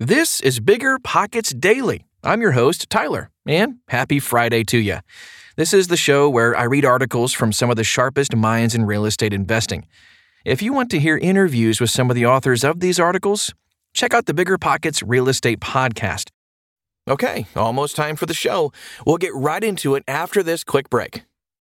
This is Bigger Pockets Daily. I'm your host, Tyler, and happy Friday to you. This is the show where I read articles from some of the sharpest minds in real estate investing. If you want to hear interviews with some of the authors of these articles, check out the Bigger Pockets Real Estate Podcast. Okay, almost time for the show. We'll get right into it after this quick break.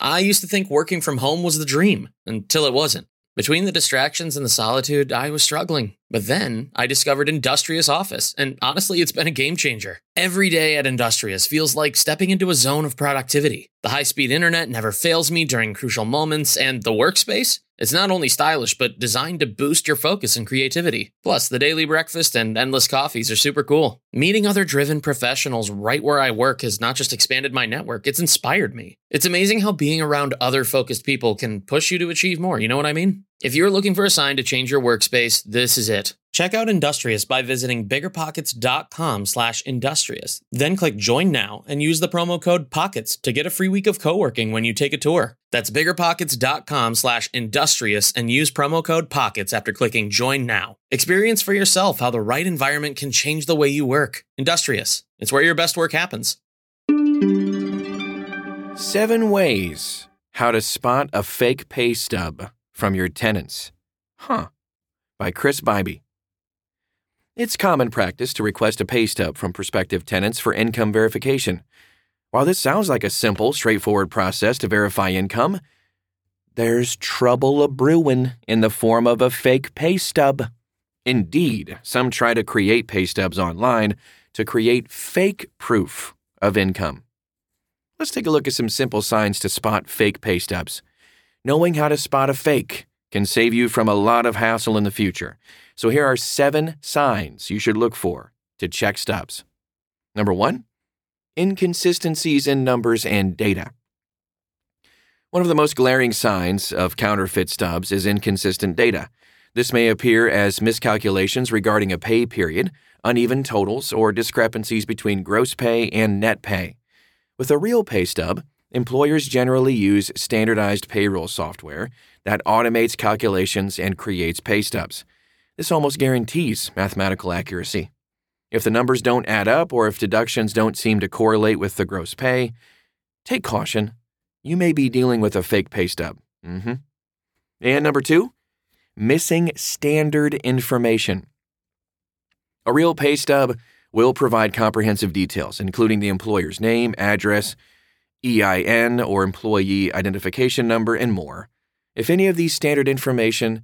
I used to think working from home was the dream until it wasn't. Between the distractions and the solitude, I was struggling. But then I discovered Industrious Office, and honestly, it's been a game changer. Every day at Industrious feels like stepping into a zone of productivity. The high speed internet never fails me during crucial moments, and the workspace? It's not only stylish, but designed to boost your focus and creativity. Plus, the daily breakfast and endless coffees are super cool. Meeting other driven professionals right where I work has not just expanded my network, it's inspired me. It's amazing how being around other focused people can push you to achieve more, you know what I mean? If you're looking for a sign to change your workspace, this is it. Check out Industrious by visiting biggerpockets.com slash industrious. Then click join now and use the promo code POCKETS to get a free week of co-working when you take a tour. That's biggerpockets.com slash industrious and use promo code POCKETS after clicking join now. Experience for yourself how the right environment can change the way you work. Industrious. It's where your best work happens. Seven ways how to spot a fake pay stub from your tenants. Huh. By Chris Bibey. It's common practice to request a pay stub from prospective tenants for income verification. While this sounds like a simple, straightforward process to verify income, there's trouble a brewin' in the form of a fake pay stub. Indeed, some try to create pay stubs online to create fake proof of income. Let's take a look at some simple signs to spot fake pay stubs. Knowing how to spot a fake can save you from a lot of hassle in the future. So here are seven signs you should look for to check stubs. Number one, inconsistencies in numbers and data. One of the most glaring signs of counterfeit stubs is inconsistent data. This may appear as miscalculations regarding a pay period, uneven totals, or discrepancies between gross pay and net pay. With a real pay stub, employers generally use standardized payroll software that automates calculations and creates pay stubs. This almost guarantees mathematical accuracy. If the numbers don't add up or if deductions don't seem to correlate with the gross pay, take caution. You may be dealing with a fake pay stub. Mm-hmm. And number two, missing standard information. A real pay stub will provide comprehensive details, including the employer's name, address, EIN or employee identification number, and more. If any of these standard information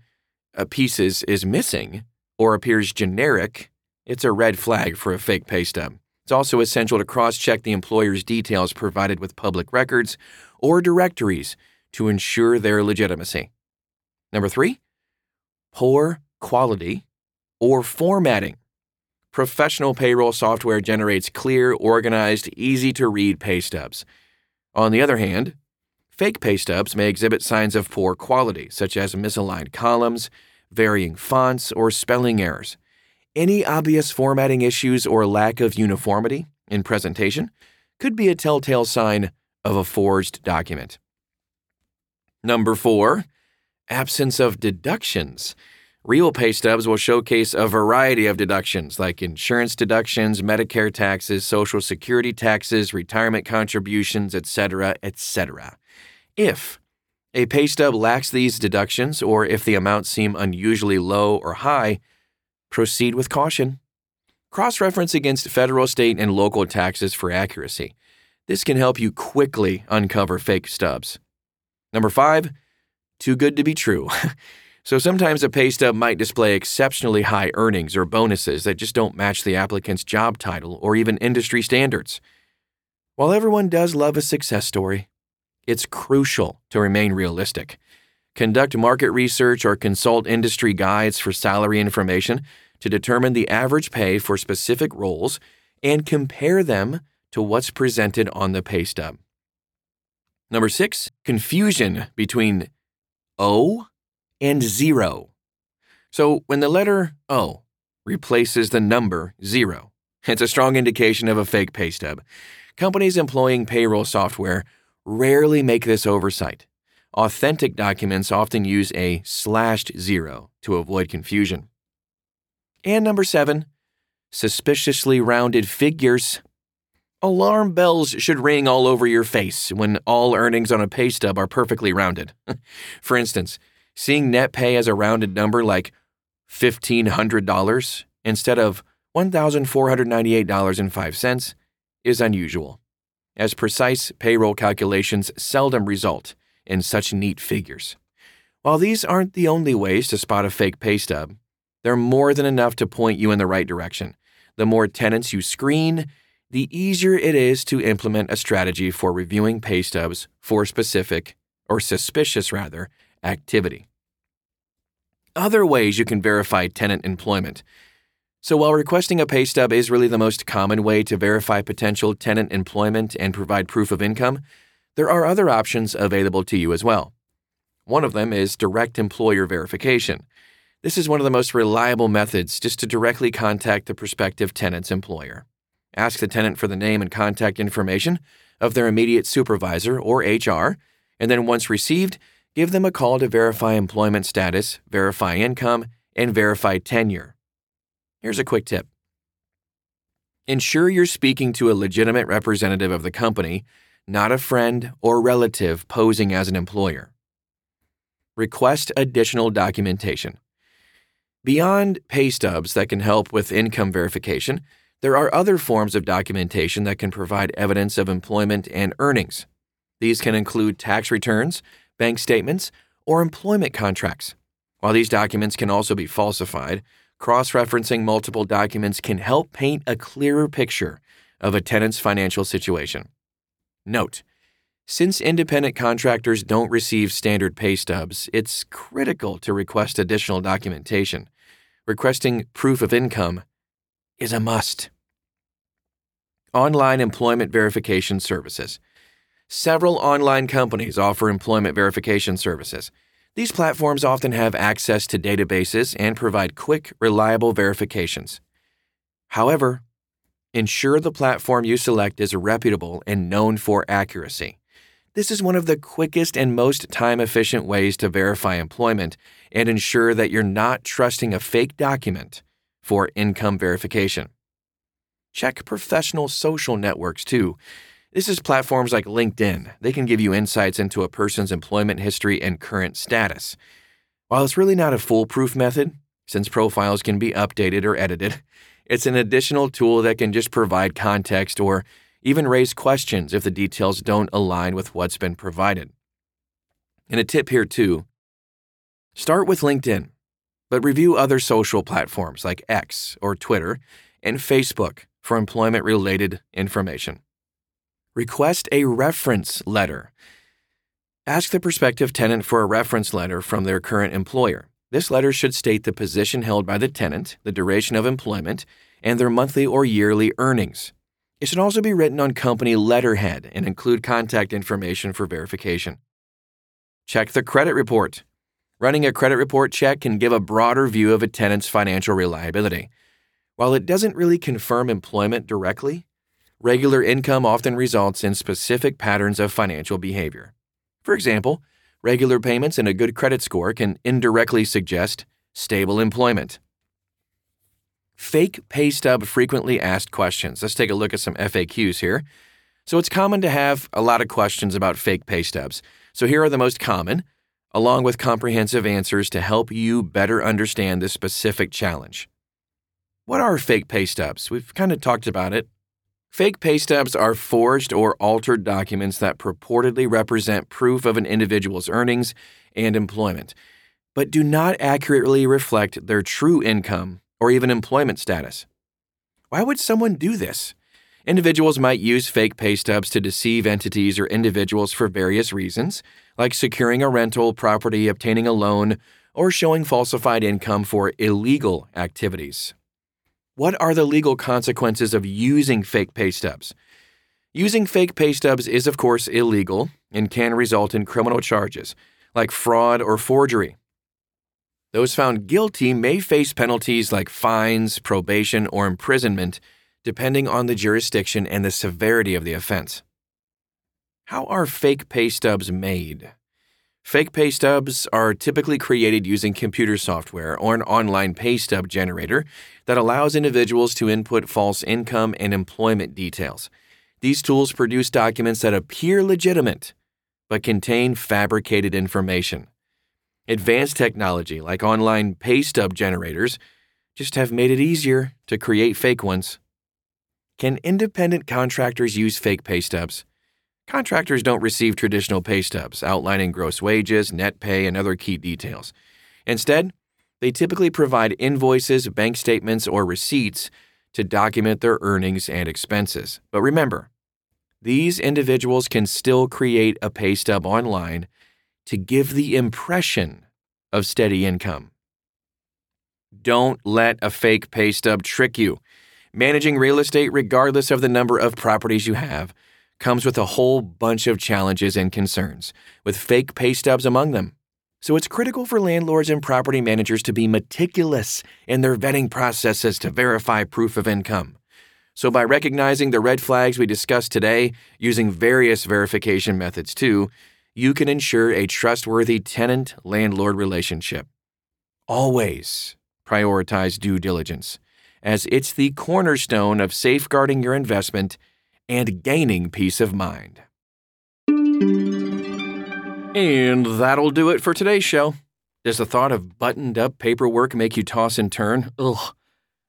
uh, pieces is missing or appears generic, it's a red flag for a fake pay stub. It's also essential to cross check the employer's details provided with public records or directories to ensure their legitimacy. Number three, poor quality or formatting. Professional payroll software generates clear, organized, easy to read pay stubs. On the other hand, fake pay stubs may exhibit signs of poor quality, such as misaligned columns, varying fonts, or spelling errors. Any obvious formatting issues or lack of uniformity in presentation could be a telltale sign of a forged document. Number four, absence of deductions. Real pay stubs will showcase a variety of deductions like insurance deductions, Medicare taxes, Social Security taxes, retirement contributions, etc., etc. If a pay stub lacks these deductions or if the amounts seem unusually low or high, proceed with caution. Cross reference against federal, state, and local taxes for accuracy. This can help you quickly uncover fake stubs. Number five, too good to be true. so sometimes a pay stub might display exceptionally high earnings or bonuses that just don't match the applicant's job title or even industry standards. While everyone does love a success story, it's crucial to remain realistic. Conduct market research or consult industry guides for salary information to determine the average pay for specific roles and compare them to what's presented on the pay stub. Number six, confusion between O and zero. So when the letter O replaces the number zero, it's a strong indication of a fake pay stub. Companies employing payroll software rarely make this oversight. Authentic documents often use a slashed zero to avoid confusion. And number seven, suspiciously rounded figures. Alarm bells should ring all over your face when all earnings on a pay stub are perfectly rounded. For instance, seeing net pay as a rounded number like $1,500 instead of $1,498.05 is unusual, as precise payroll calculations seldom result in such neat figures. While these aren't the only ways to spot a fake pay stub, they're more than enough to point you in the right direction. The more tenants you screen, the easier it is to implement a strategy for reviewing pay stubs for specific, or suspicious rather, activity. Other ways you can verify tenant employment. So, while requesting a pay stub is really the most common way to verify potential tenant employment and provide proof of income, there are other options available to you as well. One of them is direct employer verification. This is one of the most reliable methods just to directly contact the prospective tenant's employer. Ask the tenant for the name and contact information of their immediate supervisor or HR, and then once received, give them a call to verify employment status, verify income, and verify tenure. Here's a quick tip Ensure you're speaking to a legitimate representative of the company, not a friend or relative posing as an employer. Request additional documentation. Beyond pay stubs that can help with income verification, there are other forms of documentation that can provide evidence of employment and earnings. These can include tax returns, bank statements, or employment contracts. While these documents can also be falsified, cross referencing multiple documents can help paint a clearer picture of a tenant's financial situation. Note Since independent contractors don't receive standard pay stubs, it's critical to request additional documentation. Requesting proof of income is a must. Online employment verification services. Several online companies offer employment verification services. These platforms often have access to databases and provide quick, reliable verifications. However, ensure the platform you select is reputable and known for accuracy. This is one of the quickest and most time efficient ways to verify employment and ensure that you're not trusting a fake document for income verification. Check professional social networks too. This is platforms like LinkedIn. They can give you insights into a person's employment history and current status. While it's really not a foolproof method, since profiles can be updated or edited, it's an additional tool that can just provide context or even raise questions if the details don't align with what's been provided. And a tip here too start with LinkedIn but review other social platforms like X or Twitter and Facebook for employment related information. Request a reference letter. Ask the prospective tenant for a reference letter from their current employer. This letter should state the position held by the tenant, the duration of employment, and their monthly or yearly earnings. It should also be written on company letterhead and include contact information for verification. Check the credit report. Running a credit report check can give a broader view of a tenant's financial reliability. While it doesn't really confirm employment directly, regular income often results in specific patterns of financial behavior. For example, regular payments and a good credit score can indirectly suggest stable employment. Fake pay stub frequently asked questions. Let's take a look at some FAQs here. So it's common to have a lot of questions about fake pay stubs. So here are the most common, along with comprehensive answers to help you better understand this specific challenge. What are fake pay stubs? We've kind of talked about it Fake pay stubs are forged or altered documents that purportedly represent proof of an individual's earnings and employment, but do not accurately reflect their true income or even employment status. Why would someone do this? Individuals might use fake pay stubs to deceive entities or individuals for various reasons, like securing a rental property, obtaining a loan, or showing falsified income for illegal activities. What are the legal consequences of using fake pay stubs? Using fake pay stubs is, of course, illegal and can result in criminal charges, like fraud or forgery. Those found guilty may face penalties like fines, probation, or imprisonment, depending on the jurisdiction and the severity of the offense. How are fake pay stubs made? Fake pay stubs are typically created using computer software or an online pay stub generator that allows individuals to input false income and employment details. These tools produce documents that appear legitimate but contain fabricated information. Advanced technology like online pay stub generators just have made it easier to create fake ones. Can independent contractors use fake pay stubs? Contractors don't receive traditional pay stubs outlining gross wages, net pay, and other key details. Instead, they typically provide invoices, bank statements, or receipts to document their earnings and expenses. But remember, these individuals can still create a pay stub online to give the impression of steady income. Don't let a fake pay stub trick you. Managing real estate, regardless of the number of properties you have, comes with a whole bunch of challenges and concerns, with fake pay stubs among them. So it's critical for landlords and property managers to be meticulous in their vetting processes to verify proof of income. So, by recognizing the red flags we discussed today, using various verification methods too, you can ensure a trustworthy tenant landlord relationship. Always prioritize due diligence, as it's the cornerstone of safeguarding your investment and gaining peace of mind. And that'll do it for today's show. Does the thought of buttoned up paperwork make you toss and turn? Ugh.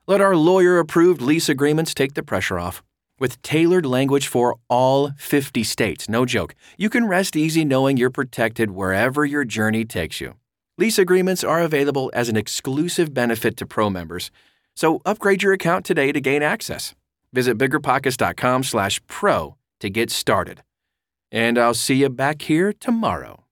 Let our lawyer approved lease agreements take the pressure off. With tailored language for all 50 states, no joke, you can rest easy knowing you're protected wherever your journey takes you. Lease agreements are available as an exclusive benefit to pro members, so upgrade your account today to gain access. Visit biggerpockets.com slash pro to get started. And I'll see you back here tomorrow.